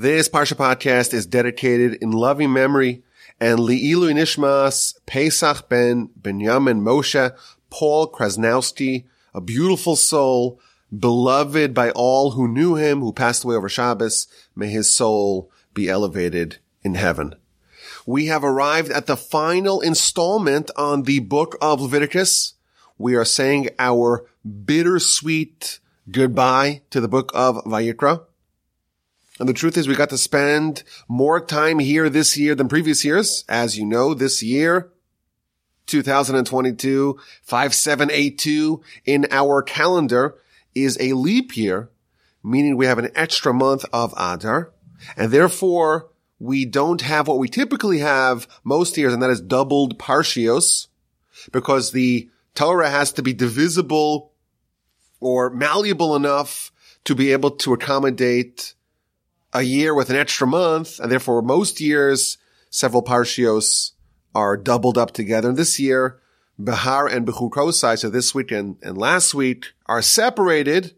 This Parsha podcast is dedicated in loving memory and Li'ilu Nishmas Pesach ben Benjamin Moshe Paul Krasnowski, a beautiful soul, beloved by all who knew him, who passed away over Shabbos. May his soul be elevated in heaven. We have arrived at the final installment on the book of Leviticus. We are saying our bittersweet goodbye to the book of Vayikra. And the truth is we got to spend more time here this year than previous years. As you know, this year, 2022, 5782 in our calendar is a leap year, meaning we have an extra month of Adar. And therefore, we don't have what we typically have most years, and that is doubled parshios, because the Torah has to be divisible or malleable enough to be able to accommodate a year with an extra month, and therefore most years, several parshios are doubled up together. And this year, Behar and Bechukosai, so this week and, and last week, are separated.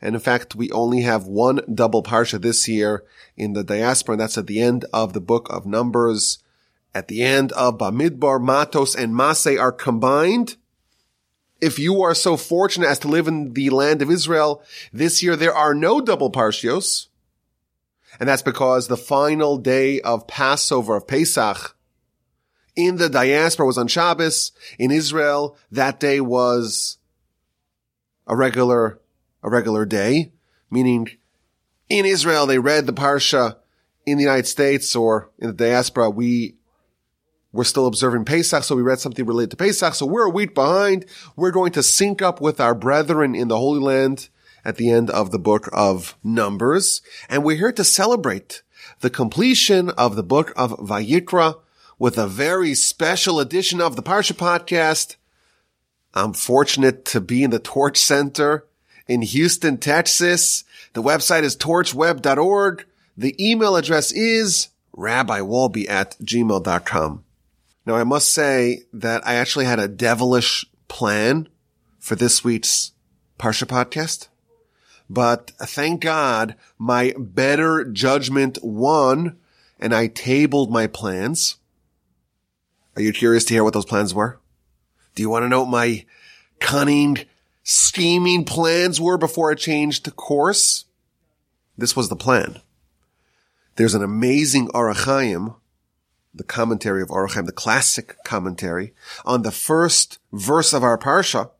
And in fact, we only have one double parsha this year in the diaspora, and that's at the end of the book of Numbers. At the end of Bamidbar, Matos, and Masay are combined. If you are so fortunate as to live in the land of Israel, this year there are no double parshios. And that's because the final day of Passover of Pesach in the diaspora was on Shabbos. In Israel, that day was a regular, a regular day, meaning in Israel, they read the Parsha in the United States or in the diaspora. We were still observing Pesach, so we read something related to Pesach. So we're a week behind. We're going to sync up with our brethren in the Holy Land at the end of the book of Numbers. And we're here to celebrate the completion of the book of Vayikra with a very special edition of the Parsha podcast. I'm fortunate to be in the Torch Center in Houston, Texas. The website is torchweb.org. The email address is rabbiwolbe at gmail.com. Now I must say that I actually had a devilish plan for this week's Parsha podcast. But thank God my better judgment won and I tabled my plans. Are you curious to hear what those plans were? Do you want to know what my cunning, scheming plans were before I changed the course? This was the plan. There's an amazing Ohr HaChaim, the commentary of Ohr HaChaim, the classic commentary on the first verse of our Parsha.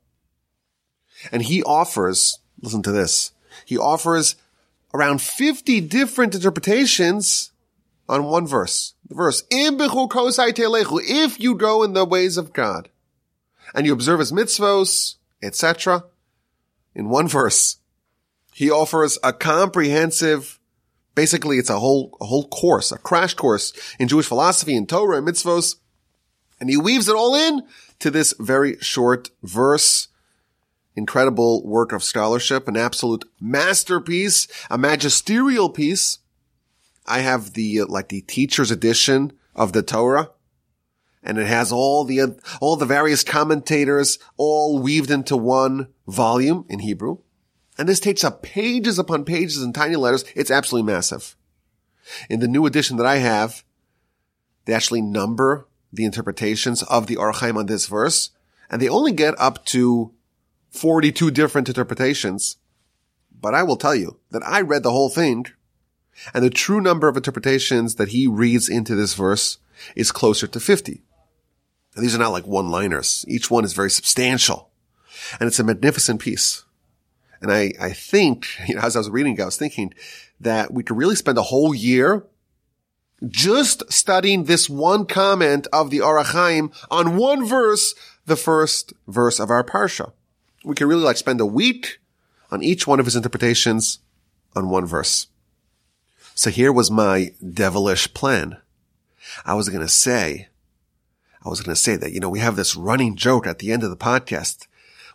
And he offers, listen to this, he offers around 50 different interpretations on one verse. The verse, if you go in the ways of God and you observe his mitzvos, etc. In one verse, he offers a comprehensive, basically it's a whole, a whole course, a crash course in Jewish philosophy and Torah and mitzvos. And he weaves it all in to this very short verse incredible work of scholarship, an absolute masterpiece, a magisterial piece. I have the, uh, like the teacher's edition of the Torah. And it has all the, all the various commentators all weaved into one volume in Hebrew. And this takes up pages upon pages in tiny letters. It's absolutely massive. In the new edition that I have, they actually number the interpretations of the Ohr HaChaim on this verse, and they only get up to 42 different interpretations. But I will tell you that I read the whole thing and the true number of interpretations that he reads into this verse is closer to 50. And these are not like one-liners. Each one is very substantial and it's a magnificent piece. And I, I think, you know, as I was reading, I was thinking that we could really spend a whole year just studying this one comment of the Ohr HaChaim on one verse, the first verse of our Parsha we could really like spend a week on each one of his interpretations on one verse. So here was my devilish plan. I was going to say, I was going to say that, you know, we have this running joke at the end of the podcast.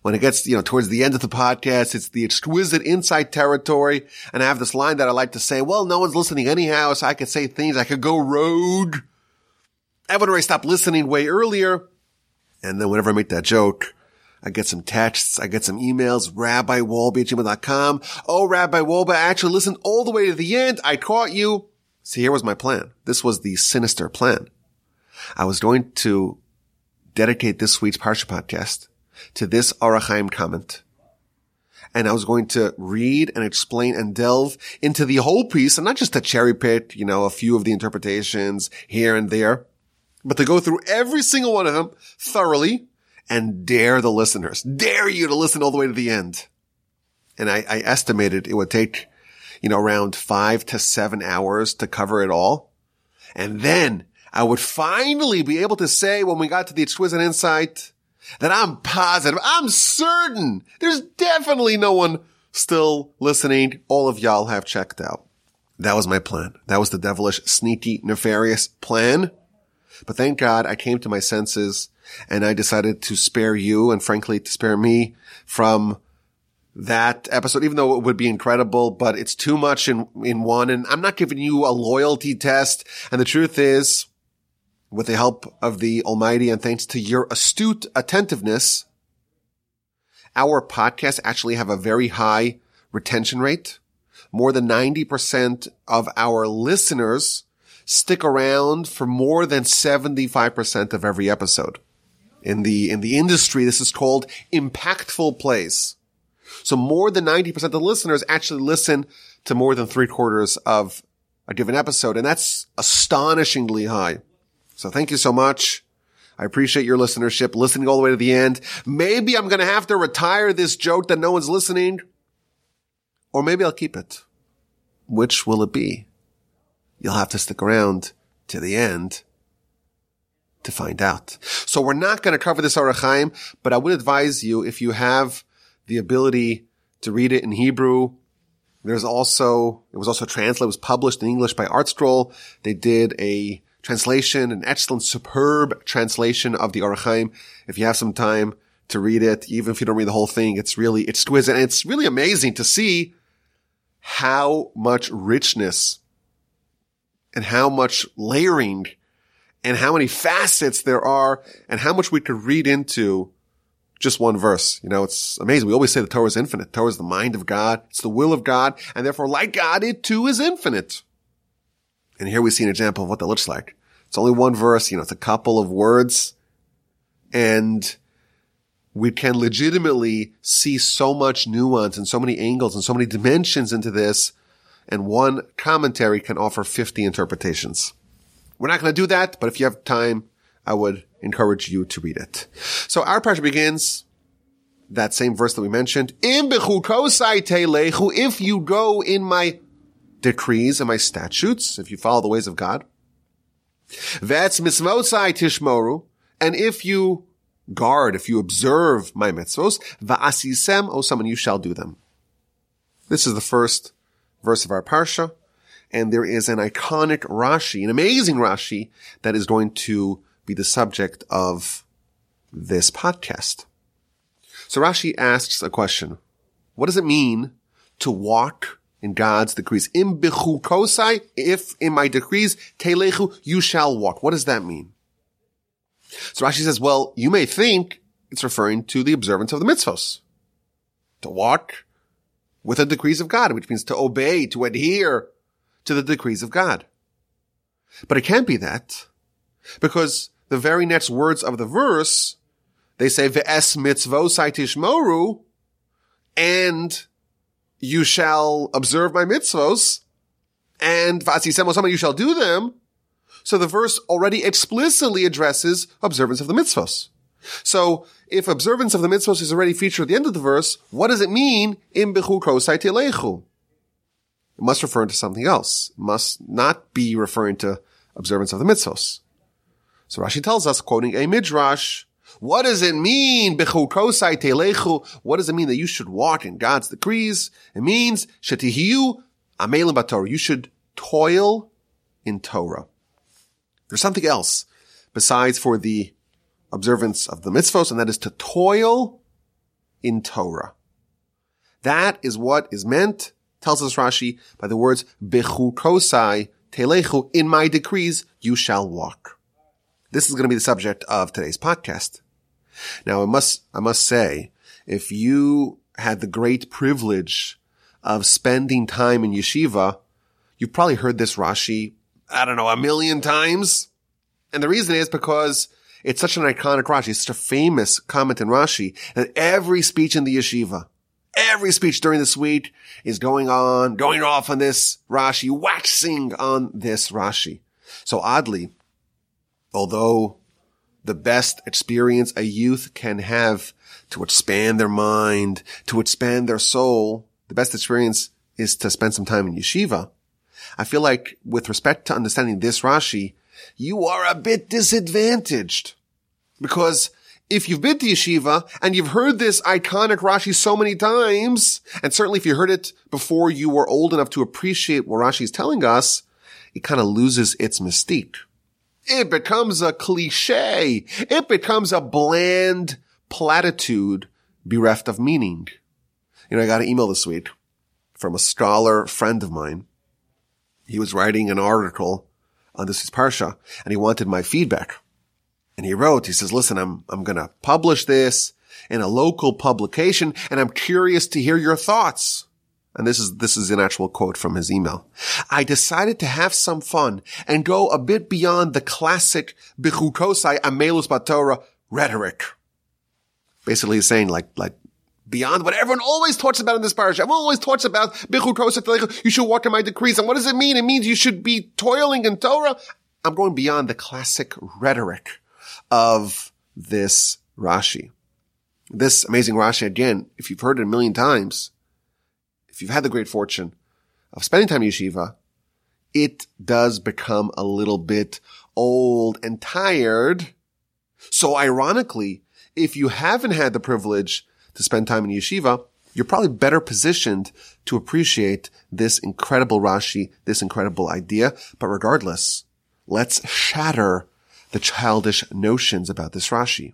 When it gets, you know, towards the end of the podcast, it's the exquisite inside territory. And I have this line that I like to say, well, no one's listening anyhow. So I could say things. I could go rogue. Everyone already stopped listening way earlier. And then whenever I make that joke, I get some texts. I get some emails. Rabbi Wolbe at gmail.com. Oh, Rabbi Wolbe, I actually listened all the way to the end. I caught you. See, here was my plan. This was the sinister plan. I was going to dedicate this week's Parsha podcast to this Ohr HaChaim comment. And I was going to read and explain and delve into the whole piece and not just to cherry pick, you know, a few of the interpretations here and there, but to go through every single one of them thoroughly and dare the listeners, dare you to listen all the way to the end. And I, I estimated it would take, you know, around five to seven hours to cover it all. And then I would finally be able to say when we got to the exquisite insight that I'm positive, I'm certain there's definitely no one still listening. All of y'all have checked out. That was my plan. That was the devilish, sneaky, nefarious plan. But thank God I came to my senses and I decided to spare you and frankly to spare me from that episode, even though it would be incredible, but it's too much in, in one. And I'm not giving you a loyalty test. And the truth is, with the help of the Almighty and thanks to your astute attentiveness, our podcasts actually have a very high retention rate. More than 90% of our listeners stick around for more than 75% of every episode. In the, in the industry, this is called impactful plays. So more than 90% of the listeners actually listen to more than three quarters of a given episode. And that's astonishingly high. So thank you so much. I appreciate your listenership, listening all the way to the end. Maybe I'm going to have to retire this joke that no one's listening. Or maybe I'll keep it. Which will it be? You'll have to stick around to the end to find out. So we're not going to cover this Ohr HaChaim, but I would advise you if you have the ability to read it in Hebrew. There's also, it was also translated, it was published in English by ArtScroll. They did a translation, an excellent, superb translation of the Ohr HaChaim. If you have some time to read it, even if you don't read the whole thing, it's really it's exquisite. And it's really amazing to see how much richness and how much layering and how many facets there are and how much we could read into just one verse. You know, it's amazing. We always say the Torah is infinite. Torah is the mind of God. It's the will of God. And therefore, like God, it too is infinite. And here we see an example of what that looks like. It's only one verse, you know, it's a couple of words and we can legitimately see so much nuance and so many angles and so many dimensions into this. And one commentary can offer 50 interpretations. We're not going to do that, but if you have time, I would encourage you to read it. So our parsha begins that same verse that we mentioned. If you go in my decrees and my statutes, if you follow the ways of God. That's mitzvosai tishmoru. And if you guard, if you observe my mitzvos, va'asisem oh, osam, and you shall do them. This is the first verse of our parsha. And there is an iconic Rashi, an amazing Rashi that is going to be the subject of this podcast. So Rashi asks a question. What does it mean to walk in God's decrees. Im kosai, if in my decrees, telechu, you shall walk. What does that mean? So Rashi says, well, you may think it's referring to the observance of the mitzvos. To walk with the decrees of God, which means to obey, to adhere to the decrees of God. But it can't be that because the very next words of the verse, they say, Ve'es mitzvosai tishmoru, and you shall observe my mitzvos, and you shall do them. So the verse already explicitly addresses observance of the mitzvos. So if observance of the mitzvos is already featured at the end of the verse, what does it mean in bechukosai? It must refer to something else. It must not be referring to observance of the mitzvos. So Rashi tells us, quoting a midrash, what does it mean? What does it mean that you should walk in God's decrees? It means batorah. You should toil in Torah. There's something else besides for the observance of the mitzvos, and that is to toil in Torah. That is what is meant, tells us Rashi, by the words bechukosai telechu. In my decrees, you shall walk. This is going to be the subject of today's podcast. Now I must, I must say, if you had the great privilege of spending time in yeshiva, you've probably heard this Rashi, I don't know, a million times. And the reason is because it's such an iconic Rashi. It's such a famous comment in Rashi that every speech in the yeshiva, every speech during this week is going on, going off on this Rashi, waxing on this Rashi. So oddly, although the best experience a youth can have to expand their mind, to expand their soul, the best experience is to spend some time in yeshiva. I feel like with respect to understanding this Rashi, you are a bit disadvantaged because if you've been to yeshiva and you've heard this iconic Rashi so many times, and certainly if you heard it before you were old enough to appreciate what Rashi is telling us, it kind of loses its mystique. It becomes a cliche. It becomes a bland platitude bereft of meaning. You know, I got an email this week from a scholar friend of mine. He was writing an article on this parsha and he wanted my feedback. And he wrote, he says, listen, I'm, I'm going to publish this in a local publication and I'm curious to hear your thoughts. And this is, this is an actual quote from his email. I decided to have some fun and go a bit beyond the classic Bichukosai Amelus Batora rhetoric. Basically he's saying like, like, beyond what everyone always talks about in this parasha. Everyone always talks about Bichukosai, you should walk in my decrees. And what does it mean? It means you should be toiling in Torah. I'm going beyond the classic rhetoric of this Rashi. This amazing Rashi, again, if you've heard it a million times, if you've had the great fortune of spending time in yeshiva, it does become a little bit old and tired. So ironically, if you haven't had the privilege to spend time in yeshiva, you're probably better positioned to appreciate this incredible Rashi, this incredible idea. But regardless, let's shatter the childish notions about this Rashi.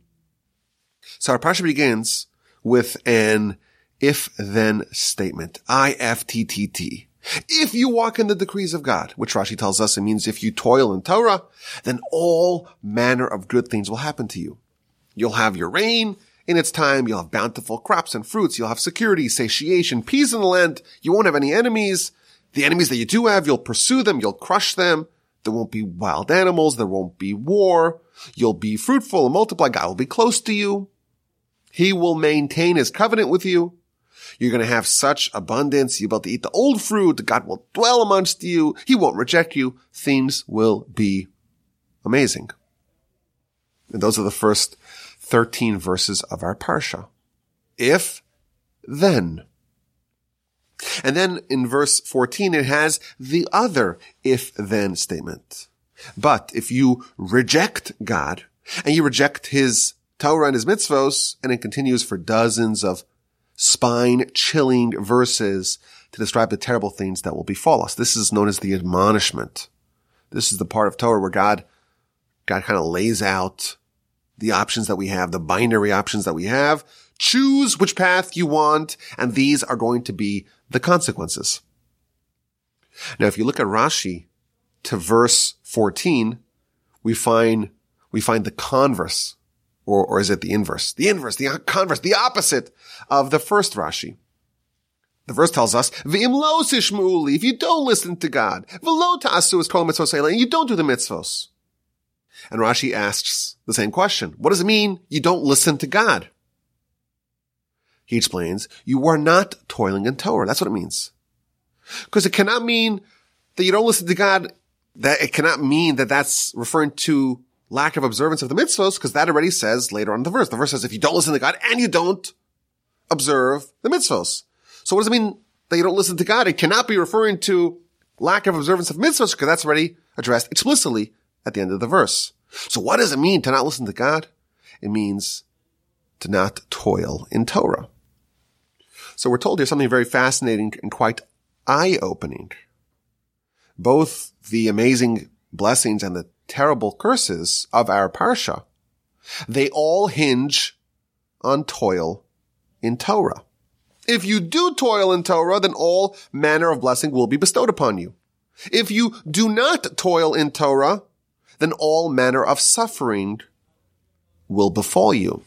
So our parsha begins with an if-then statement. I-F-T-T-T. If you walk in the decrees of God, which Rashi tells us it means if you toil in Torah, then all manner of good things will happen to you. You'll have your rain in its time. You'll have bountiful crops and fruits. You'll have security, satiation, peace in the land. You won't have any enemies. The enemies that you do have, you'll pursue them. You'll crush them. There won't be wild animals. There won't be war. You'll be fruitful and multiply. God will be close to you. He will maintain his covenant with you. You're going to have such abundance. Be able to eat the old fruit. God will dwell amongst you. He won't reject you. Things will be amazing. And those are the first 13 verses of our Parsha. If, then. And then in verse 14, it has the other if then statement. But if you reject God and you reject his Torah and his mitzvos, and it continues for dozens of spine chilling verses to describe the terrible things that will befall us. This is known as the admonishment. This is the part of Torah where God, God kind of lays out the options that we have, the binary options that we have. Choose which path you want, and these are going to be the consequences. Now, if you look at Rashi to verse 14, we find, we find the converse, or, or is it the inverse? The inverse, the converse, the opposite of the first Rashi. The verse tells us, if you don't listen to God, and you don't do the mitzvos. And Rashi asks the same question. What does it mean you don't listen to God? He explains, you are not toiling in Torah. That's what it means. Because it cannot mean that you don't listen to God, that it cannot mean that that's referring to lack of observance of the mitzvahs, because that already says later on in the verse. The verse says if you don't listen to God and you don't observe the mitzvahs. So what does it mean that you don't listen to God? It cannot be referring to lack of observance of mitzvahs, because that's already addressed explicitly at the end of the verse. So what does it mean to not listen to God? It means to not toil in Torah. So we're told here something very fascinating and quite eye-opening. Both the amazing blessings and the terrible curses of our parsha, they all hinge on toil in Torah. If you do toil in Torah, then all manner of blessing will be bestowed upon you. If you do not toil in Torah, then all manner of suffering will befall you.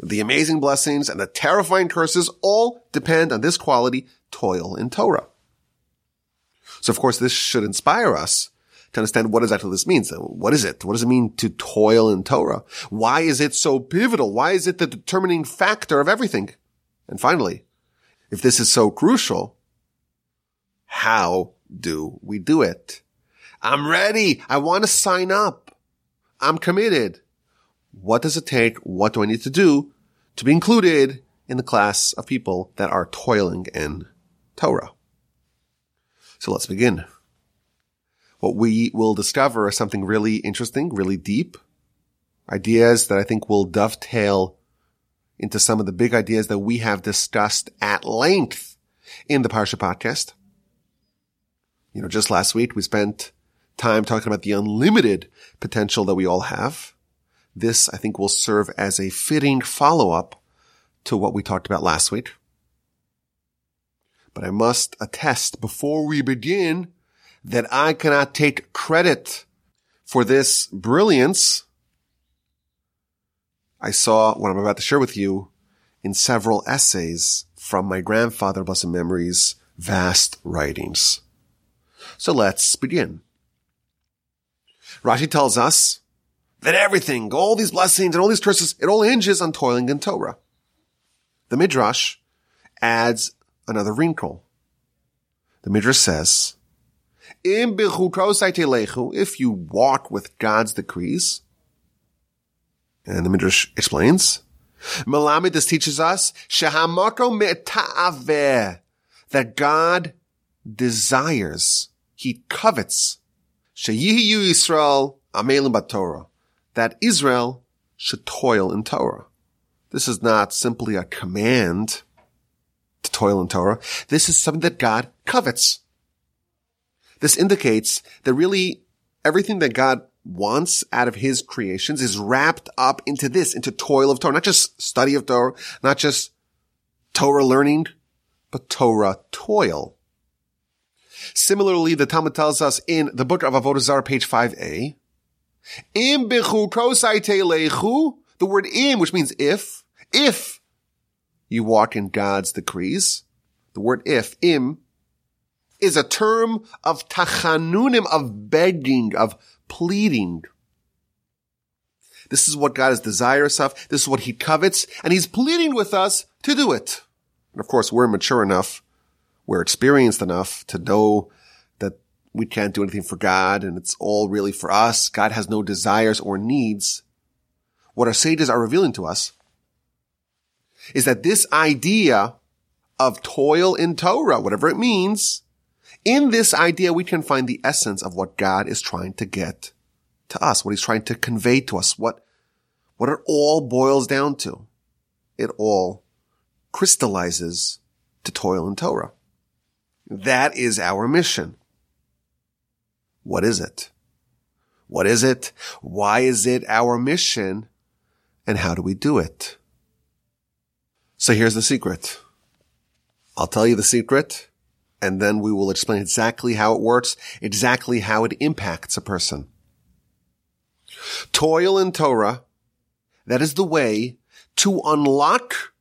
The amazing blessings and the terrifying curses all depend on this quality, toil in Torah. So of course this should inspire us to understand what exactly this means. What is it? What does it mean to toil in Torah? Why is it so pivotal? Why is it the determining factor of everything? And finally, if this is so crucial, how do we do it? I'm ready. I want to sign up. I'm committed. What does it take? What do I need to do to be included in the class of people that are toiling in Torah? So let's begin. What we will discover is something really interesting, really deep. Ideas that I think will dovetail into some of the big ideas that we have discussed at length in the Parsha podcast. You know, just last week we spent time talking about the unlimited potential that we all have. This, I think, will serve as a fitting follow-up to what we talked about last week. But I must attest before we begin that I cannot take credit for this brilliance. I saw what I'm about to share with you in several essays from my grandfather, blessed memories, vast writings. So let's begin. Rashi tells us that everything, all these blessings and all these curses, it all hinges on toiling in Torah. The Midrash adds another wrinkle. The Midrash says, if you walk with God's decrees, and the Midrash explains, Malamed, this teaches us, that God desires, He covets, Yisrael amelim Torah, that Israel should toil in Torah. This is not simply a command to toil in Torah. This is something that God covets. This indicates that really everything that God wants out of his creations is wrapped up into this, into toil of Torah, not just study of Torah, not just Torah learning, but Torah toil. Similarly, the Talmud tells us in the book of Avodah Zarah, page 5a, im the word im, which means if, if you walk in God's decrees, the word if, im, is a term of tachanunim, of begging, of pleading. This is what God is desirous of. This is what he covets, and he's pleading with us to do it. And of course, we're mature enough, we're experienced enough to know we can't do anything for God and it's all really for us. God has no desires or needs. What our sages are revealing to us is that this idea of toil in Torah, whatever it means, in this idea, we can find the essence of what God is trying to get to us, what he's trying to convey to us, what, what it all boils down to. It all crystallizes to toil in Torah. That is our mission. What is it? What is it? Why is it our mission? And how do we do it? So here's the secret. I'll tell you the secret and then we will explain exactly how it works, exactly how it impacts a person. Toil in Torah, that is the way to unlock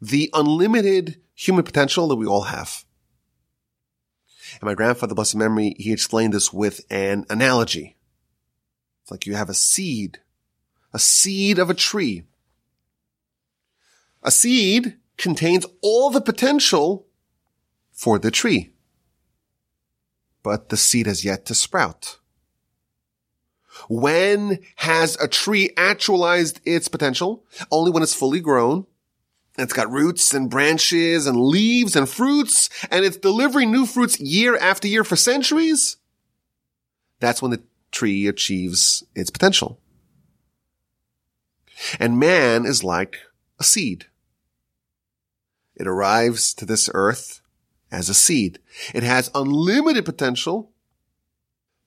the unlimited human potential that we all have. And my grandfather, blessed memory, he explained this with an analogy. It's like you have a seed, a seed of a tree. A seed contains all the potential for the tree. But the seed has yet to sprout. When has a tree actualized its potential? Only when it's fully grown. It's got roots and branches and leaves and fruits and it's delivering new fruits year after year for centuries. That's when the tree achieves its potential. And man is like a seed. It arrives to this earth as a seed. It has unlimited potential,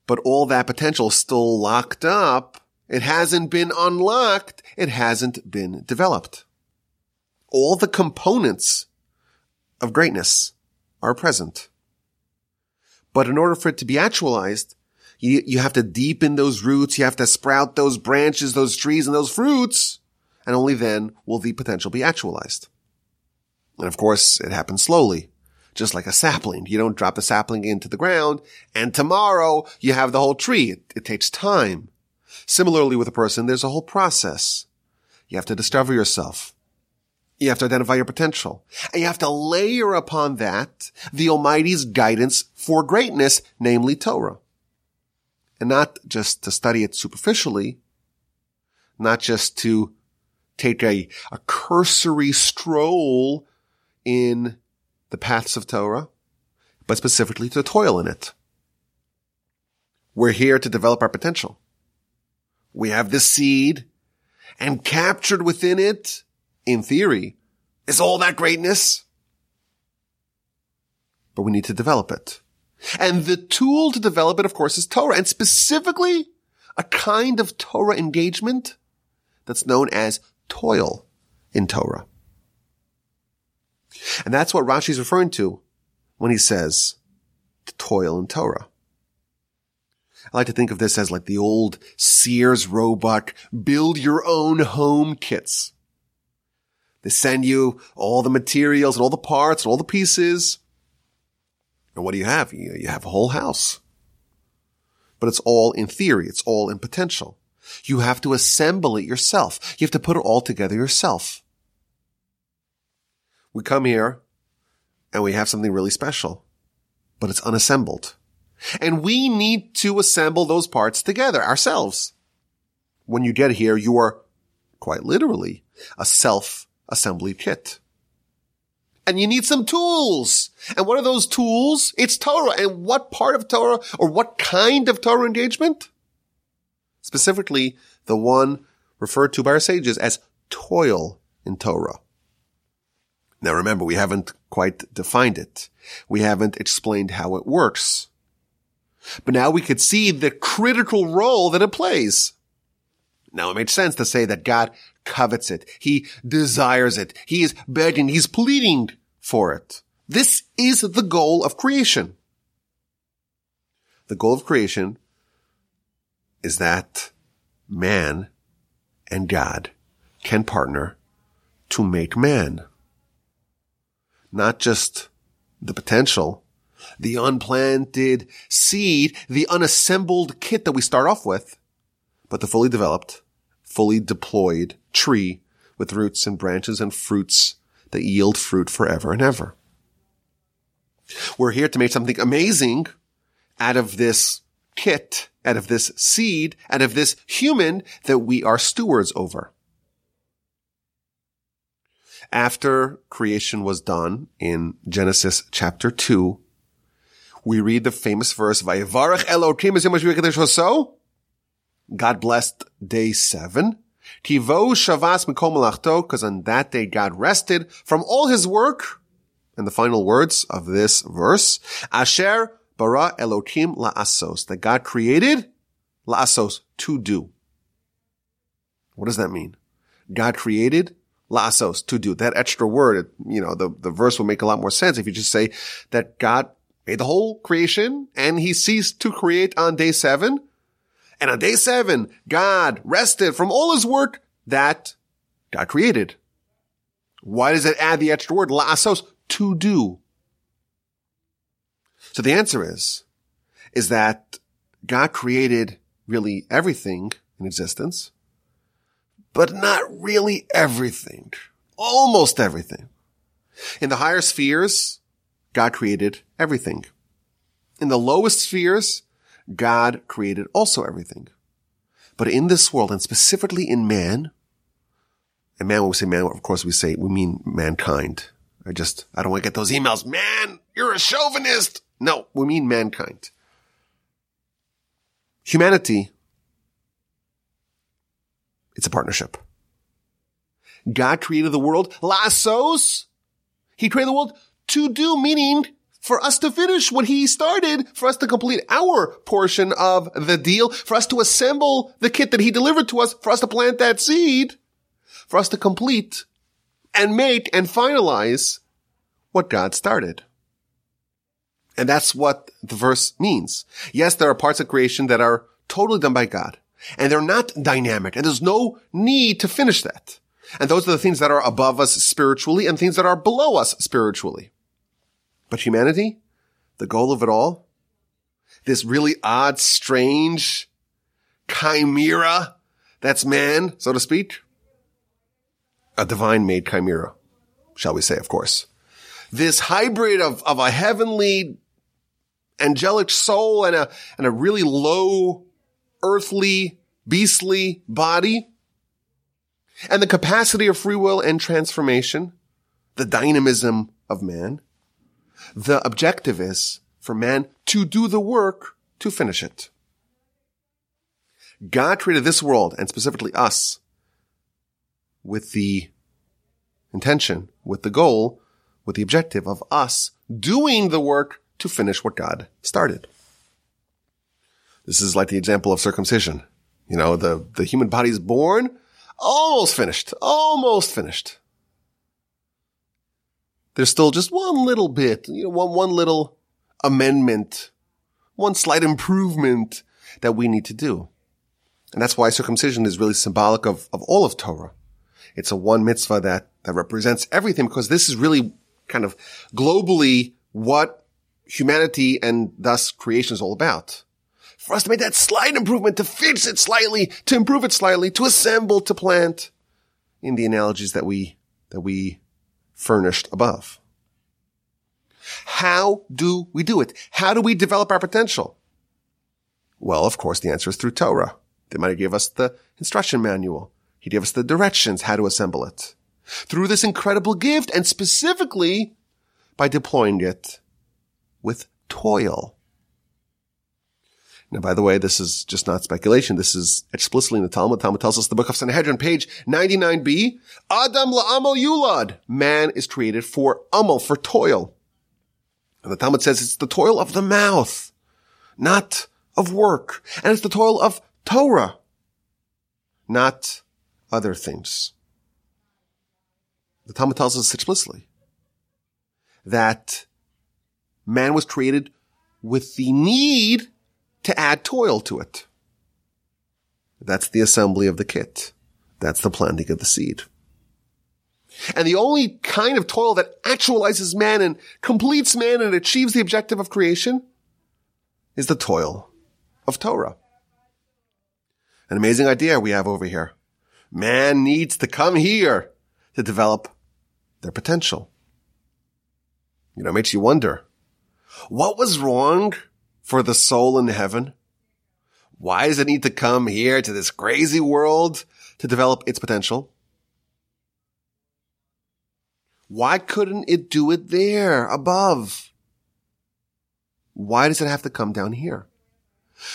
but all that potential is still locked up. It hasn't been unlocked. It hasn't been developed. All the components of greatness are present. But in order for it to be actualized, you, you have to deepen those roots. You have to sprout those branches, those trees and those fruits. and only then will the potential be actualized. And of course, it happens slowly, just like a sapling. You don't drop the sapling into the ground and tomorrow you have the whole tree. It, it takes time. Similarly with a person, there's a whole process. You have to discover yourself. You have to identify your potential. And you have to layer upon that the Almighty's guidance for greatness, namely Torah. And not just to study it superficially, not just to take a, a cursory stroll in the paths of Torah, but specifically to toil in it. We're here to develop our potential. We have this seed and captured within it, in theory, is all that greatness. But we need to develop it. And the tool to develop it, of course, is Torah and specifically a kind of Torah engagement that's known as toil in Torah. And that's what Rashi is referring to when he says to toil in Torah. I like to think of this as like the old Sears Roebuck build your own home kits. They send you all the materials and all the parts and all the pieces. And what do you have? You have a whole house. But it's all in theory. It's all in potential. You have to assemble it yourself. You have to put it all together yourself. We come here and we have something really special, but it's unassembled. And we need to assemble those parts together ourselves. When you get here, you are quite literally a self-assembly kit. And you need some tools. And what are those tools? It's Torah. And what part of Torah or what kind of Torah engagement? Specifically, the one referred to by our sages as toil in Torah. Now remember, we haven't quite defined it. We haven't explained how it works. But now we could see the critical role that it plays. Now it makes sense to say that God covets it. He desires it. He is begging. He's pleading for it. This is the goal of creation. The goal of creation is that man and God can partner to make man. Not just the potential, the unplanted seed, the unassembled kit that we start off with, but the fully developed, fully deployed tree with roots and branches and fruits that yield fruit forever and ever. We're here to make something amazing out of this kit, out of this seed, out of this human that we are stewards over. After creation was done in Genesis chapter 2, we read the famous verse, Elohim God blessed day seven. Tivo Shavas Mikom because on that day God rested from all his work. And the final words of this verse, Asher bara Elohim la'asos, that God created la'asos, to do. What does that mean? God created la'asos, to do. That extra word, you know, the, the verse will make a lot more sense if you just say that God made the whole creation and he ceased to create on day seven. And on day seven, God rested from all his work that God created. Why does it add the extra word, la'asos, to do? So the answer is, is that God created really everything in existence, but not really everything. Almost everything. In the higher spheres, God created everything. In the lowest spheres, God created also everything. But in this world, and specifically in man, and man, when we say man, of course we say, we mean mankind. I just, I don't want to get those emails. Man, you're a chauvinist. No, we mean mankind. Humanity, it's a partnership. God created the world. La'asos. He created the world to do, meaning for us to finish what he started, for us to complete our portion of the deal, for us to assemble the kit that he delivered to us, for us to plant that seed, for us to complete and make and finalize what God started. And that's what the verse means. Yes, there are parts of creation that are totally done by God and they're not dynamic and there's no need to finish that. And those are the things that are above us spiritually and things that are below us spiritually. But humanity, the goal of it all, this really odd, strange chimera that's man, so to speak, a divine made chimera, shall we say, of course. This hybrid of, of a heavenly angelic soul and a, and a really low earthly beastly body and the capacity of free will and transformation, the dynamism of man. The objective is for man to do the work to finish it. God created this world and specifically us with the intention, with the goal, with the objective of us doing the work to finish what God started. This is like the example of circumcision. You know, the, the human body is born almost finished, almost finished. There's still just one little bit, you know, one, one little amendment, one slight improvement that we need to do. And that's why circumcision is really symbolic of, of all of Torah. It's a one mitzvah that, that represents everything because this is really kind of globally what humanity and thus creation is all about for us to make that slight improvement, to fix it slightly, to improve it slightly, to assemble, to plant in the analogies that we, that we furnished above. How do we do it? How do we develop our potential? Well, of course, the answer is through Torah. The Almighty gave us the instruction manual. He gave us the directions how to assemble it. Through this incredible gift and specifically by deploying it with toil. Now, by the way, this is just not speculation. This is explicitly in the Talmud. Talmud tells us the book of Sanhedrin, page 99b, Adam la'amal yulad. Man is created for amal, for toil. And the Talmud says it's the toil of the mouth, not of work. And it's the toil of Torah, not other things. The Talmud tells us explicitly that man was created with the need to add toil to it. That's the assembly of the kit. That's the planting of the seed. And the only kind of toil that actualizes man and completes man and achieves the objective of creation is the toil of Torah. An amazing idea we have over here. Man needs to come here to develop their potential. You know, it makes you wonder, what was wrong for the soul in heaven? Why does it need to come here to this crazy world to develop its potential? Why couldn't it do it there above? Why does it have to come down here?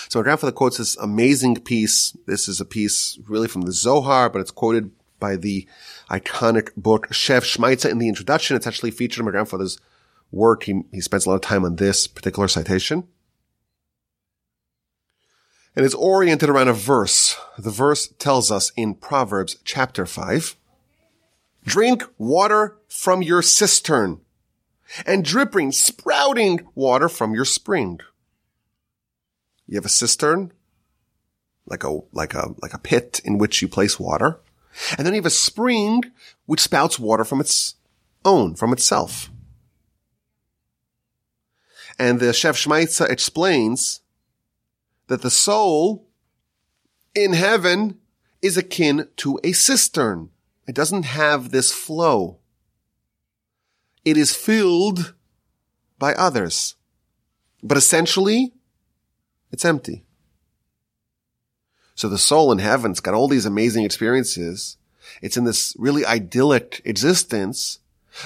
So my grandfather quotes this amazing piece. This is a piece really from the Zohar, but it's quoted by the iconic book Shev Shmaitza in the introduction. It's actually featured in my grandfather's work. He, he spends a lot of time on this particular citation and it's oriented around a verse. The verse tells us in Proverbs chapter 5, drink water from your cistern and dripping, sprouting water from your spring. You have a cistern, like a, like a, like a pit in which you place water. And then you have a spring which spouts water from its own, from itself. And the Shev Shmaitza explains that the soul in heaven is akin to a cistern. It doesn't have this flow. It is filled by others. But essentially, it's empty. So the soul in heaven's got all these amazing experiences. It's in this really idyllic existence,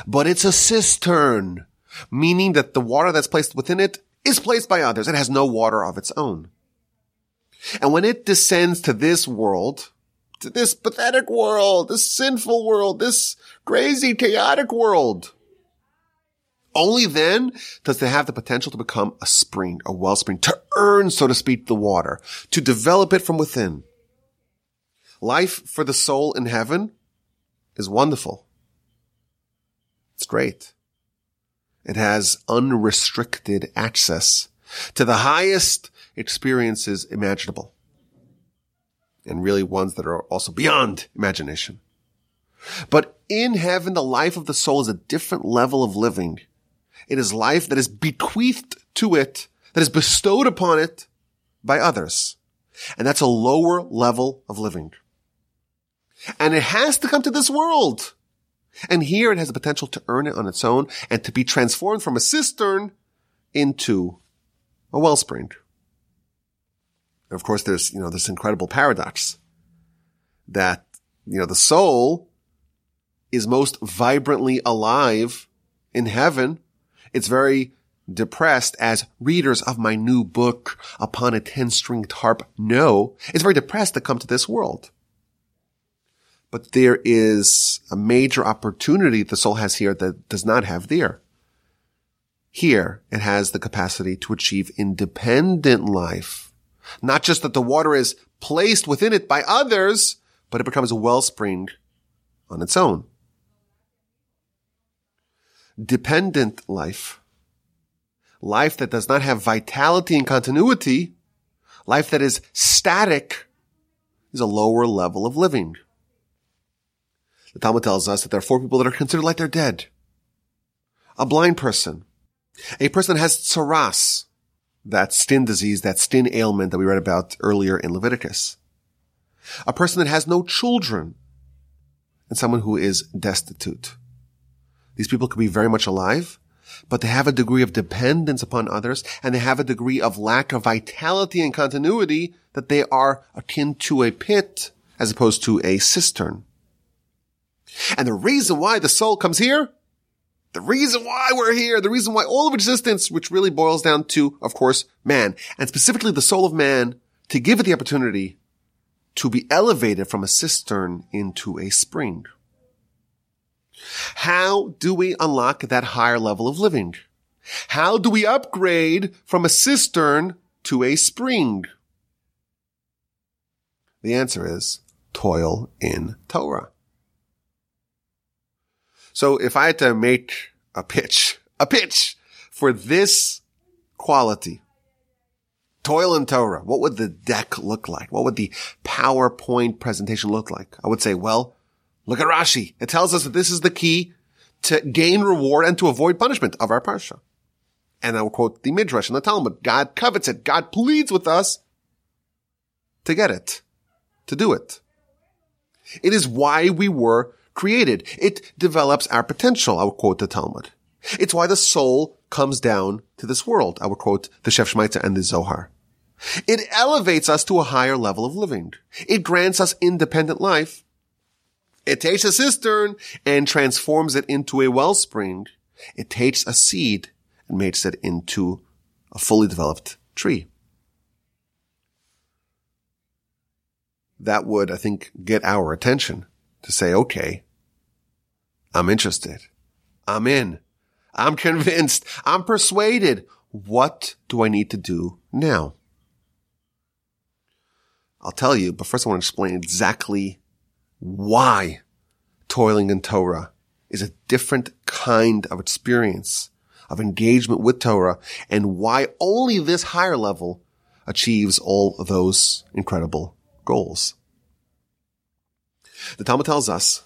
but it's a cistern, meaning that the water that's placed within it is placed by others. It has no water of its own. And when it descends to this world, to this pathetic world, this sinful world, this crazy, chaotic world, only then does it have the potential to become a spring, a wellspring, to earn, so to speak, the water, to develop it from within. Life for the soul in heaven is wonderful. It's great. It has unrestricted access to the highest experiences imaginable. And really ones that are also beyond imagination. But in heaven, the life of the soul is a different level of living. It is life that is bequeathed to it, that is bestowed upon it by others. And that's a lower level of living. And it has to come to this world. And here it has the potential to earn it on its own and to be transformed from a cistern into a wellspring. And of course, there's, you know, this incredible paradox that, you know, the soul is most vibrantly alive in heaven. It's very depressed as readers of my new book upon a 10 stringed harp know. It's very depressed to come to this world. But there is a major opportunity the soul has here that does not have there. Here, it has the capacity to achieve independent life. Not just that the water is placed within it by others, but it becomes a wellspring on its own. Dependent life, life that does not have vitality and continuity, life that is static, is a lower level of living. The Talmud tells us that there are four people that are considered like they're dead. A blind person. A person that has tsaras, that skin disease, that skin ailment that we read about earlier in Leviticus. A person that has no children. And someone who is destitute. These people could be very much alive, but they have a degree of dependence upon others and they have a degree of lack of vitality and continuity that they are akin to a pit as opposed to a cistern. And the reason why the soul comes here, the reason why we're here, the reason why all of existence, which really boils down to, of course, man, and specifically the soul of man, to give it the opportunity to be elevated from a cistern into a spring. How do we unlock that higher level of living? How do we upgrade from a cistern to a spring? The answer is toil in Torah. So if I had to make a pitch, a pitch for this quality, toil and Torah, what would the deck look like? What would the PowerPoint presentation look like? I would say, well, look at Rashi. It tells us that this is the key to gain reward and to avoid punishment of our parsha. And I will quote the Midrash and the Talmud. God covets it. God pleads with us to get it, to do it. It is why we were created. It develops our potential. I will quote the Talmud. It's why the soul comes down to this world. I will quote the Shev Shmaatsa and the Zohar. It elevates us to a higher level of living. It grants us independent life. It takes a cistern and transforms it into a wellspring. It takes a seed and makes it into a fully developed tree. That would, I think, get our attention to say, okay, I'm interested. I'm in. I'm convinced. I'm persuaded. What do I need to do now? I'll tell you, but first I want to explain exactly why toiling in Torah is a different kind of experience of engagement with Torah and why only this higher level achieves all those incredible goals. The Talmud tells us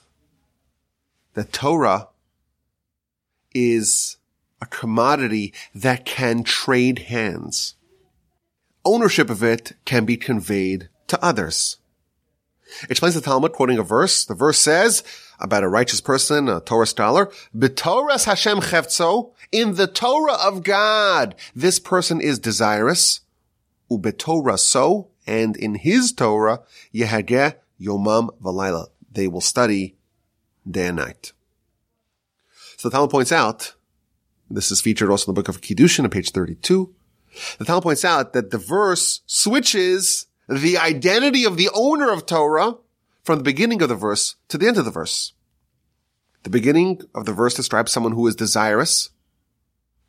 that Torah is a commodity that can trade hands. Ownership of it can be conveyed to others. It Explains the Talmud quoting a verse. The verse says about a righteous person, a Torah scholar, B'Torahs Hashem chevtzo, in the Torah of God, this person is desirous, ubetorah so, and in his Torah, yehageh yomam v'layla. They will study day and night. So the Talmud points out, this is featured also in the book of Kiddushin on page 32. The Talmud points out that the verse switches the identity of the owner of Torah from the beginning of the verse to the end of the verse. The beginning of the verse describes someone who is desirous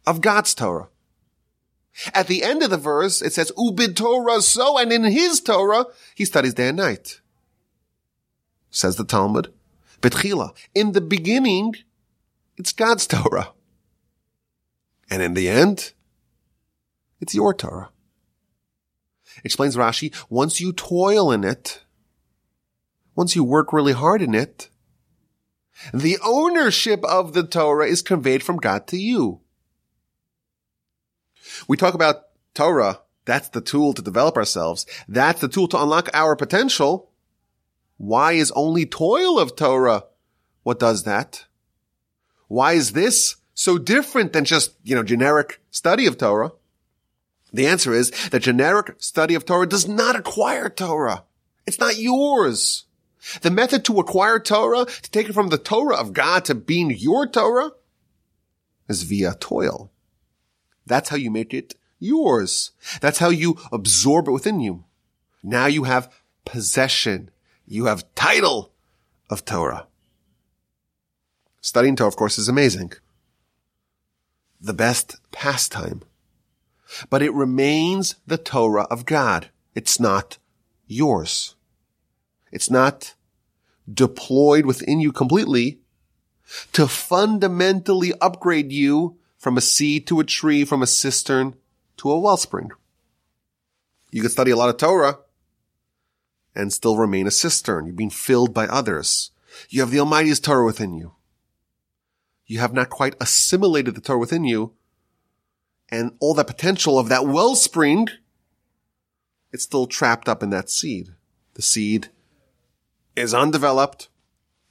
of God's Torah. At the end of the verse, it says, Ubid Torah so, and in his Torah, he studies day and night. Says the Talmud, Betchila, in the beginning, it's God's Torah. And in the end, it's your Torah. Explains Rashi, once you toil in it, once you work really hard in it, The ownership of the Torah is conveyed from God to you. We talk about Torah. That's the tool to develop ourselves. That's the tool to unlock our potential. Why is only toil of Torah what does that? Why is this so different than just, you know, generic study of Torah? The answer is that generic study of Torah does not acquire Torah. It's not yours. The method to acquire Torah, to take it from the Torah of God to being your Torah, is via toil. That's how you make it yours. That's how you absorb it within you. Now you have possession. You have title of Torah. Studying Torah, of course, is amazing. The best pastime. But it remains the Torah of God. It's not yours. It's not deployed within you completely to fundamentally upgrade you from a seed to a tree, from a cistern to a wellspring. You can study a lot of Torah and still remain a cistern. You've been filled by others. You have the Almighty's Torah within you. You have not quite assimilated the Torah within you and all that potential of that wellspring. It's still trapped up in that seed. The seed is undeveloped.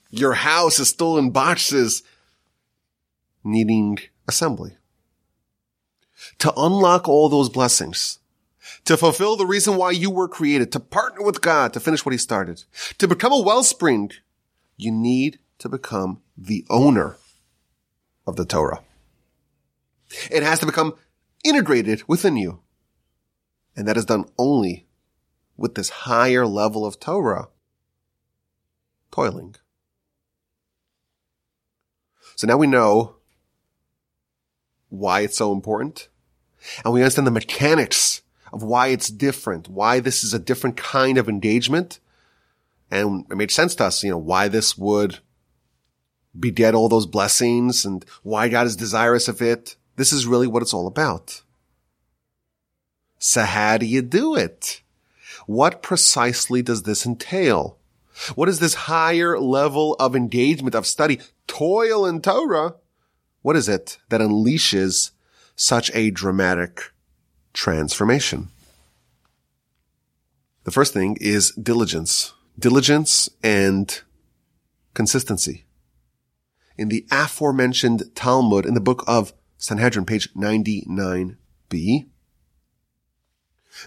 Your house is still in boxes needing assembly. To unlock all those blessings, to fulfill the reason why you were created, to partner with God to finish what he started, to become a wellspring, you need to become the owner of the Torah. It has to become integrated within you. And that is done only with this higher level of Torah toiling. So now we know why it's so important and we understand the mechanics of why it's different, why this is a different kind of engagement. And it made sense to us, you know, why this would be beget all those blessings and why God is desirous of it. This is really what it's all about. So how do you do it? What precisely does this entail? What is this higher level of engagement, of study, toil in Torah? What is it that unleashes such a dramatic transformation? The first thing is diligence. Diligence and consistency. In the aforementioned Talmud in the book of Sanhedrin, page 99b,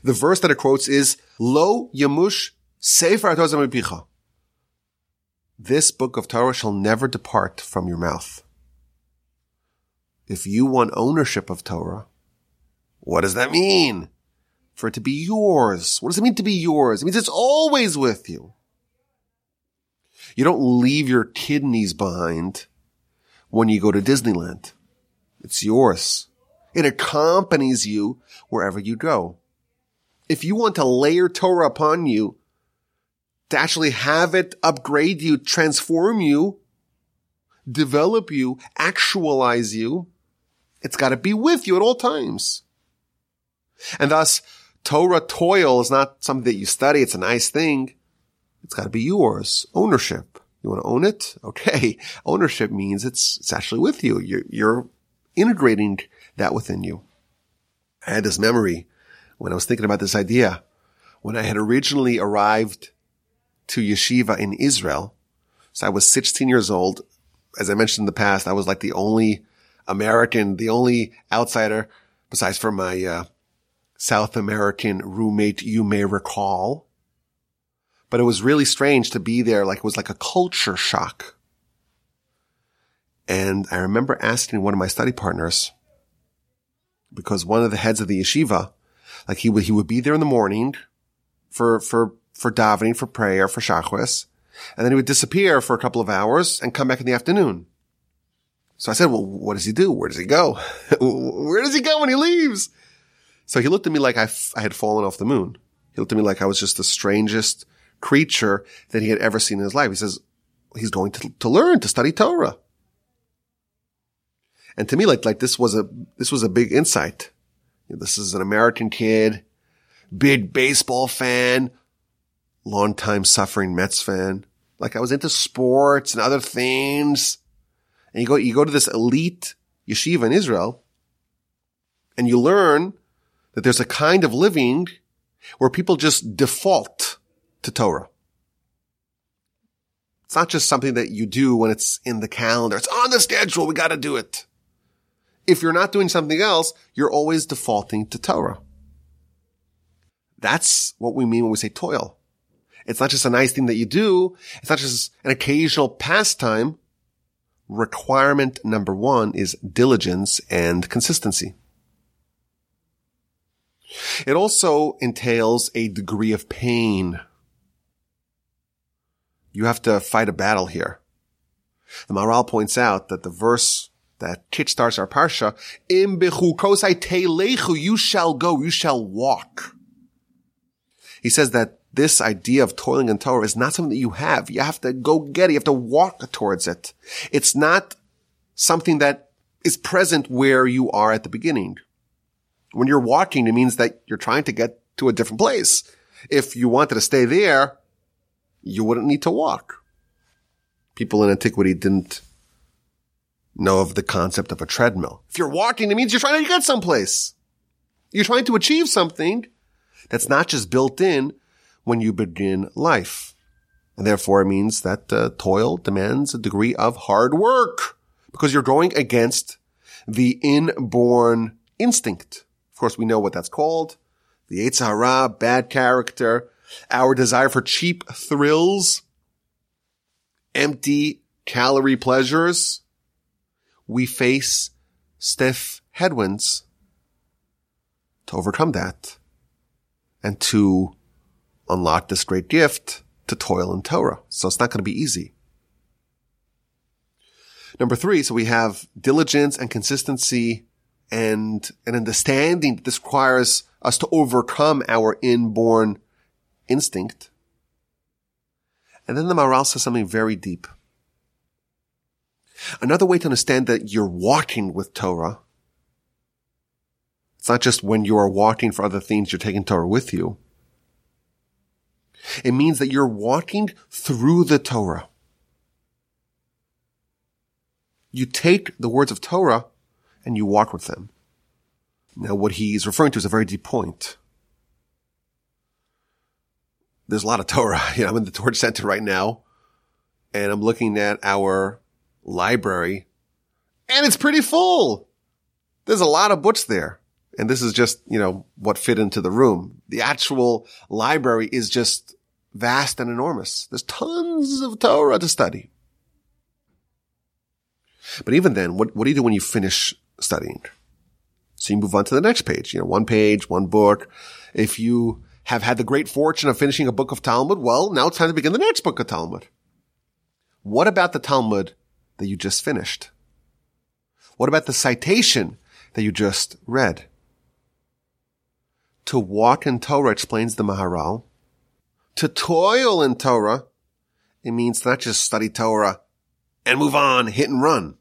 the verse that it quotes is, Lo yamush sefer picha this book of Torah shall never depart from your mouth. If you want ownership of Torah, what does that mean? For it to be yours. What does it mean to be yours? It means it's always with you. You don't leave your kidneys behind when you go to Disneyland. It's yours. It accompanies you wherever you go. If you want to layer Torah upon you, to actually have it upgrade you, transform you, develop you, actualize you, it's got to be with you at all times. And thus, Torah toil is not something that you study. It's a nice thing. It's got to be yours. Ownership. You want to own it? Okay. Ownership means it's, it's actually with you. You're, you're integrating that within you. I had this memory when I was thinking about this idea. When I had originally arrived to yeshiva in Israel. So I was 16 years old. As I mentioned in the past, I was like the only American, the only outsider besides for my, uh, South American roommate you may recall. But it was really strange to be there. Like it was like a culture shock. And I remember asking one of my study partners, because one of the heads of the yeshiva, like he would, he would be there in the morning for, for for davening, for prayer, for shachris. And then he would disappear for a couple of hours and come back in the afternoon. So I said, well, what does he do? Where does he go? Where does he go when he leaves? So he looked at me like I, f- I had fallen off the moon. He looked at me like I was just the strangest creature that he had ever seen in his life. He says, he's going to, to learn, to study Torah. And to me, like, like this was a, this was a big insight. This is an American kid, big baseball fan, longtime suffering Mets fan. like I was into sports and other things. And you go, you go to this elite yeshiva in Israel and you learn that there's a kind of living where people just default to Torah. It's not just something that you do when it's in the calendar. It's on the schedule. We got to do it. If you're not doing something else, you're always defaulting to Torah. That's what we mean when we say toil. It's not just a nice thing that you do. It's not just an occasional pastime. Requirement number one is diligence and consistency. It also entails a degree of pain. You have to fight a battle here. The Maharal points out that the verse that kickstarts our parsha, Im kosai telechu, you shall go, you shall walk. He says that this idea of toiling in Torah is not something that you have. You have to go get it. You have to walk towards it. It's not something that is present where you are at the beginning. When you're walking, it means that you're trying to get to a different place. If you wanted to stay there, you wouldn't need to walk. People in antiquity didn't know of the concept of a treadmill. If you're walking, it means you're trying to get someplace. You're trying to achieve something that's not just built in when you begin life. And therefore it means that uh, toil demands a degree of hard work because you're going against the inborn instinct. Course, we know what that's called. The Hara, bad character, our desire for cheap thrills, empty calorie pleasures. We face stiff headwinds to overcome that and to unlock this great gift to toil in Torah. So it's not going to be easy. Number three, so we have diligence and consistency and an understanding that this requires us to overcome our inborn instinct. And then the Maharal says something very deep. Another way to understand that you're walking with Torah, it's not just when you are walking for other things, you're taking Torah with you. It means that you're walking through the Torah. You take the words of Torah and you walk with them. Now, what he's referring to is a very deep point. There's a lot of Torah. You know, I'm in the Torch Center right now and I'm looking at our library and it's pretty full. There's a lot of books there. And this is just, you know, what fit into the room. The actual library is just vast and enormous. There's tons of Torah to study. But even then, what, what do you do when you finish studying? So you move on to the next page, you know, one page, one book. If you have had the great fortune of finishing a book of Talmud, well, now it's time to begin the next book of Talmud. What about the Talmud that you just finished? What about the citation that you just read? To walk in Torah, explains the Maharal, to toil in Torah, it means not just study Torah and move on, hit and run.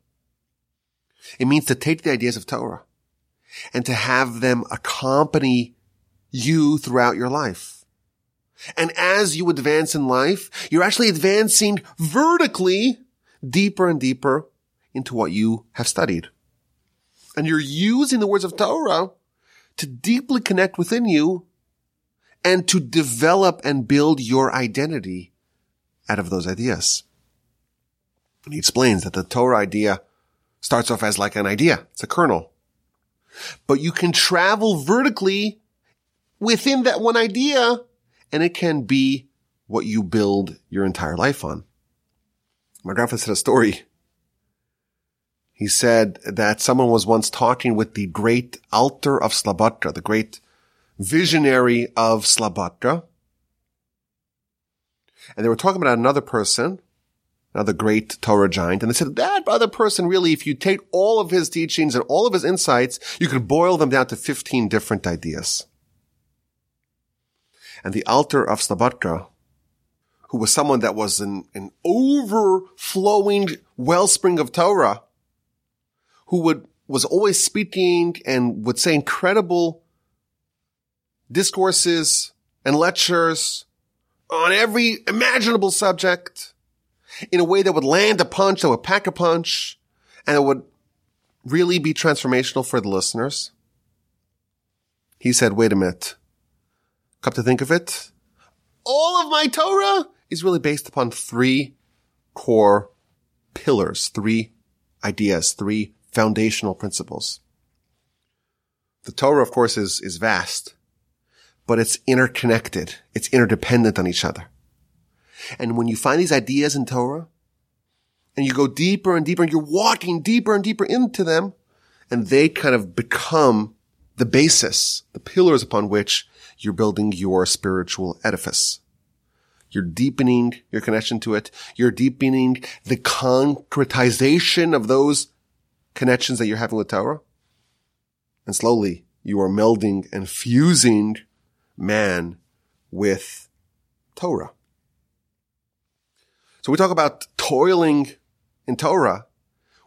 It means to take the ideas of Torah and to have them accompany you throughout your life. And as you advance in life, you're actually advancing vertically deeper and deeper into what you have studied. And you're using the words of Torah to deeply connect within you and to develop and build your identity out of those ideas. And he explains that the Torah idea starts off as like an idea. It's a kernel. But you can travel vertically within that one idea and it can be what you build your entire life on. My grandfather said a story. He said that someone was once talking with the great Alter of Slobodka, the great visionary of Slobodka. And they were talking about another person, another great Torah giant. And they said that other person really, if you take all of his teachings and all of his insights, you could boil them down to 15 different ideas. And the Alter of Slobodka, who was someone that was an, an overflowing wellspring of Torah, who would, was always speaking and would say incredible discourses and lectures on every imaginable subject. In a way that would land a punch, that would pack a punch, and it would really be transformational for the listeners. He said, wait a minute. Come to think of it, all of my Torah is really based upon three core pillars, three ideas, three foundational principles. The Torah, of course, is, is vast, but it's interconnected. It's interdependent on each other. And when you find these ideas in Torah and you go deeper and deeper and you're walking deeper and deeper into them and they kind of become the basis, the pillars upon which you're building your spiritual edifice. You're deepening your connection to it. You're deepening the concretization of those connections that you're having with Torah. And slowly you are melding and fusing man with Torah. So we talk about toiling in Torah.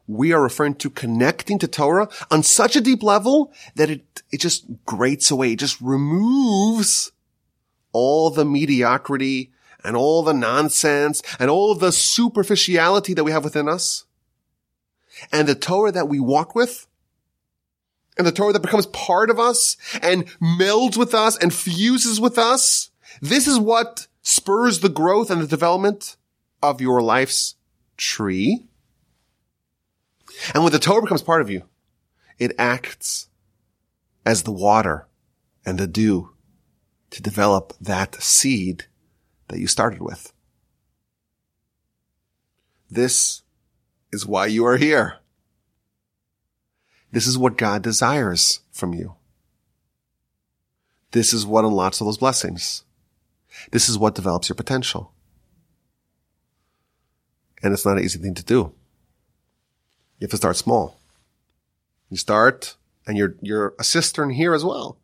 We are referring to connecting to Torah on such a deep level that it, it just grates away. It just removes all the mediocrity and all the nonsense and all the superficiality that we have within us. And the Torah that we walk with and the Torah that becomes part of us and melds with us and fuses with us. This is what spurs the growth and the development of your life's tree. And when the Torah becomes part of you, it acts as the water and the dew to develop that seed that you started with. This is why you are here. This is what God desires from you. This is what unlocks all those blessings. This is what develops your potential. And it's not an easy thing to do. You have to start small. You start and you're, you're a cistern here as well.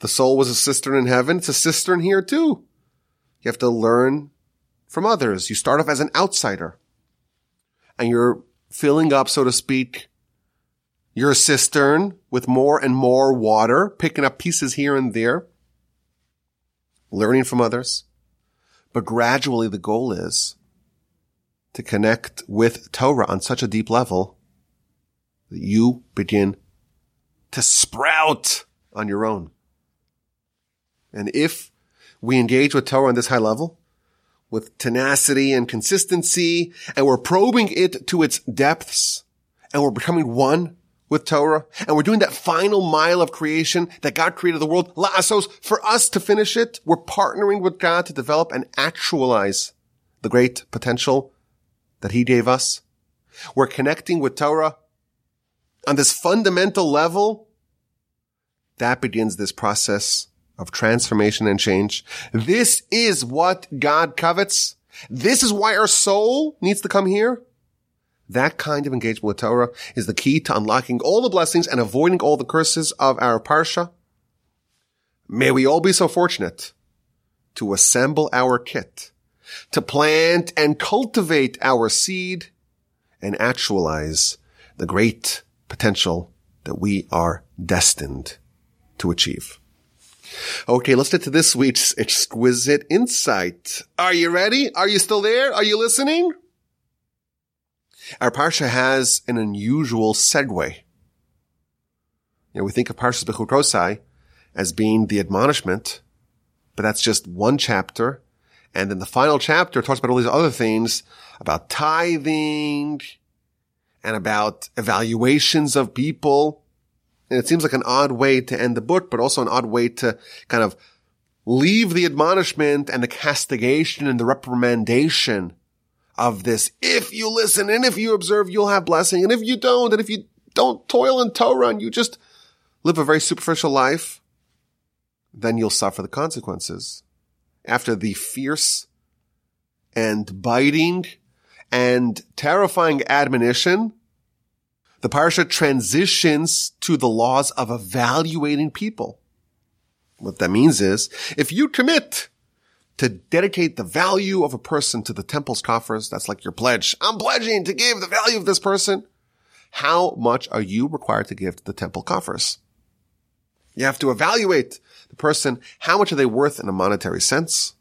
The soul was a cistern in heaven. It's a cistern here too. You have to learn from others. You start off as an outsider and you're filling up, so to speak, your cistern with more and more water, picking up pieces here and there, learning from others. But gradually the goal is to connect with Torah on such a deep level that you begin to sprout on your own. And if we engage with Torah on this high level, with tenacity and consistency, and we're probing it to its depths, and we're becoming one with Torah, and we're doing that final mile of creation that God created the world, la'asos, for us to finish it. We're partnering with God to develop and actualize the great potential that He gave us. We're connecting with Torah on this fundamental level. That begins this process of transformation and change. This is what God covets. This is why our soul needs to come here. That kind of engagement with Torah is the key to unlocking all the blessings and avoiding all the curses of our parsha. May we all be so fortunate to assemble our kit, to plant and cultivate our seed and actualize the great potential that we are destined to achieve. Okay, let's get to this week's exquisite insight. Are you ready? Are you still there? Are you listening? Our parsha has an unusual segue. You know, we think of Parshas Bechukosai as being the admonishment, but that's just one chapter. And then the final chapter talks about all these other things about tithing and about evaluations of people. And it seems like an odd way to end the book, but also an odd way to kind of leave the admonishment and the castigation and the reprimandation of this. If you listen and if you observe, you'll have blessing. And if you don't, and if you don't toil in Torah and you just live a very superficial life, then you'll suffer the consequences. After the fierce and biting and terrifying admonition, the parsha transitions to the laws of evaluating people. What that means is, if you commit to dedicate the value of a person to the temple's coffers. That's like your pledge. I'm pledging to give the value of this person. How much are you required to give to the temple coffers? You have to evaluate the person. How much are they worth in a monetary sense?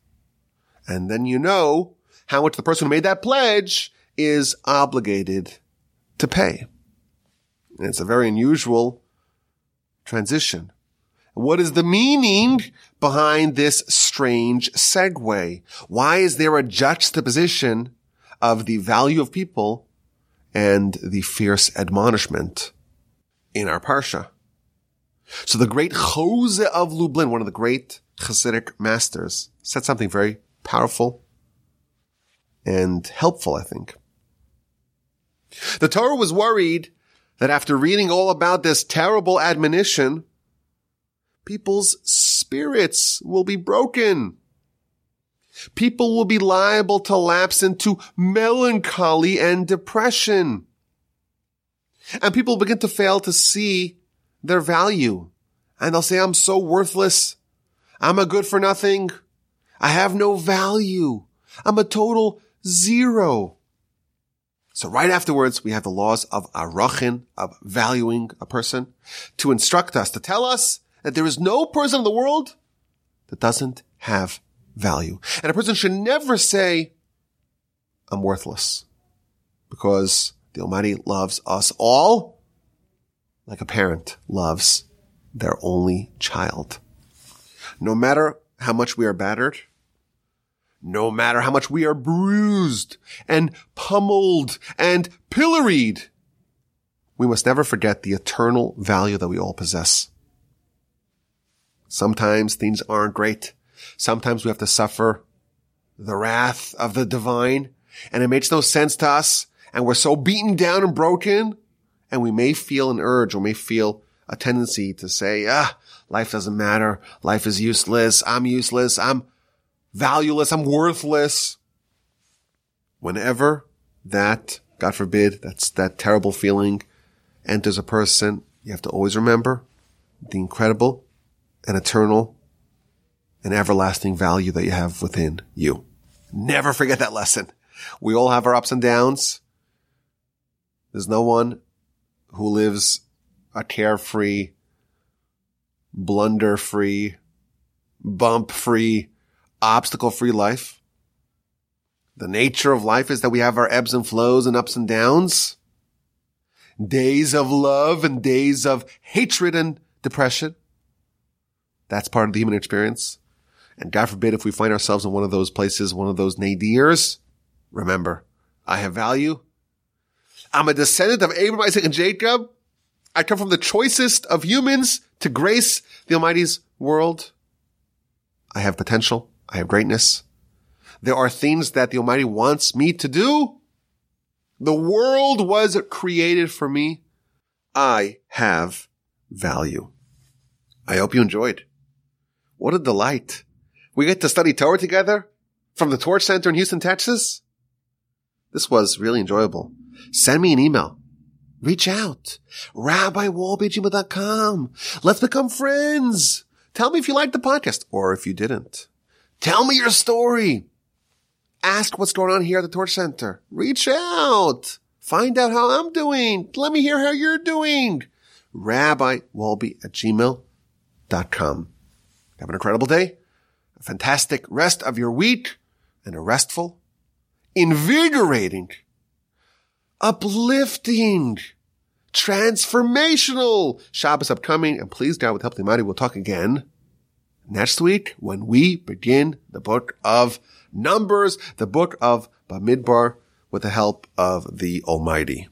And then you know how much the person who made that pledge is obligated to pay. And it's a very unusual transition. What is the meaning behind this strange segue? Why is there a juxtaposition of the value of people and the fierce admonishment in our parsha? So the great Chozeh of Lublin, one of the great Hasidic masters, said something very powerful and helpful, I think. The Torah was worried that after reading all about this terrible admonition, people's spirits will be broken. People will be liable to lapse into melancholy and depression. And people begin to fail to see their value. And they'll say, I'm so worthless. I'm a good for nothing. I have no value. I'm a total zero. So right afterwards, we have the laws of arachin, of valuing a person, to instruct us, to tell us that there is no person in the world that doesn't have value. And a person should never say, I'm worthless. Because the Almighty loves us all like a parent loves their only child. No matter how much we are battered, no matter how much we are bruised and pummeled and pilloried, we must never forget the eternal value that we all possess. Sometimes things aren't great. Sometimes we have to suffer the wrath of the divine and it makes no sense to us and we're so beaten down and broken and we may feel an urge or may feel a tendency to say, ah, life doesn't matter. Life is useless. I'm useless. I'm valueless. I'm worthless. Whenever that, God forbid, that's that terrible feeling enters a person, you have to always remember the incredible and eternal and everlasting value that you have within you. Never forget that lesson. We all have our ups and downs. There's no one who lives a carefree, blunder free, bump free, obstacle free life. The nature of life is that we have our ebbs and flows and ups and downs, days of love and days of hatred and depression. That's part of the human experience. And God forbid if we find ourselves in one of those places, one of those nadirs, remember, I have value. I'm a descendant of Abraham, Isaac, and Jacob. I come from the choicest of humans to grace the Almighty's world. I have potential. I have greatness. There are things that the Almighty wants me to do. The world was created for me. I have value. I hope you enjoyed. What a delight. We get to study Torah together from the Torch Center in Houston, Texas. This was really enjoyable. Send me an email. Reach out. RabbiWolbe@gmail.com. Let's become friends. Tell me if you liked the podcast or if you didn't. Tell me your story. Ask what's going on here at the Torch Center. Reach out. Find out how I'm doing. Let me hear how you're doing. RabbiWolbe at gmail.com. Have an incredible day, a fantastic rest of your week, and a restful, invigorating, uplifting, transformational Shabbos upcoming. And please God with help of the Almighty, we'll talk again next week when we begin the book of Numbers, the book of Bamidbar with the help of the Almighty.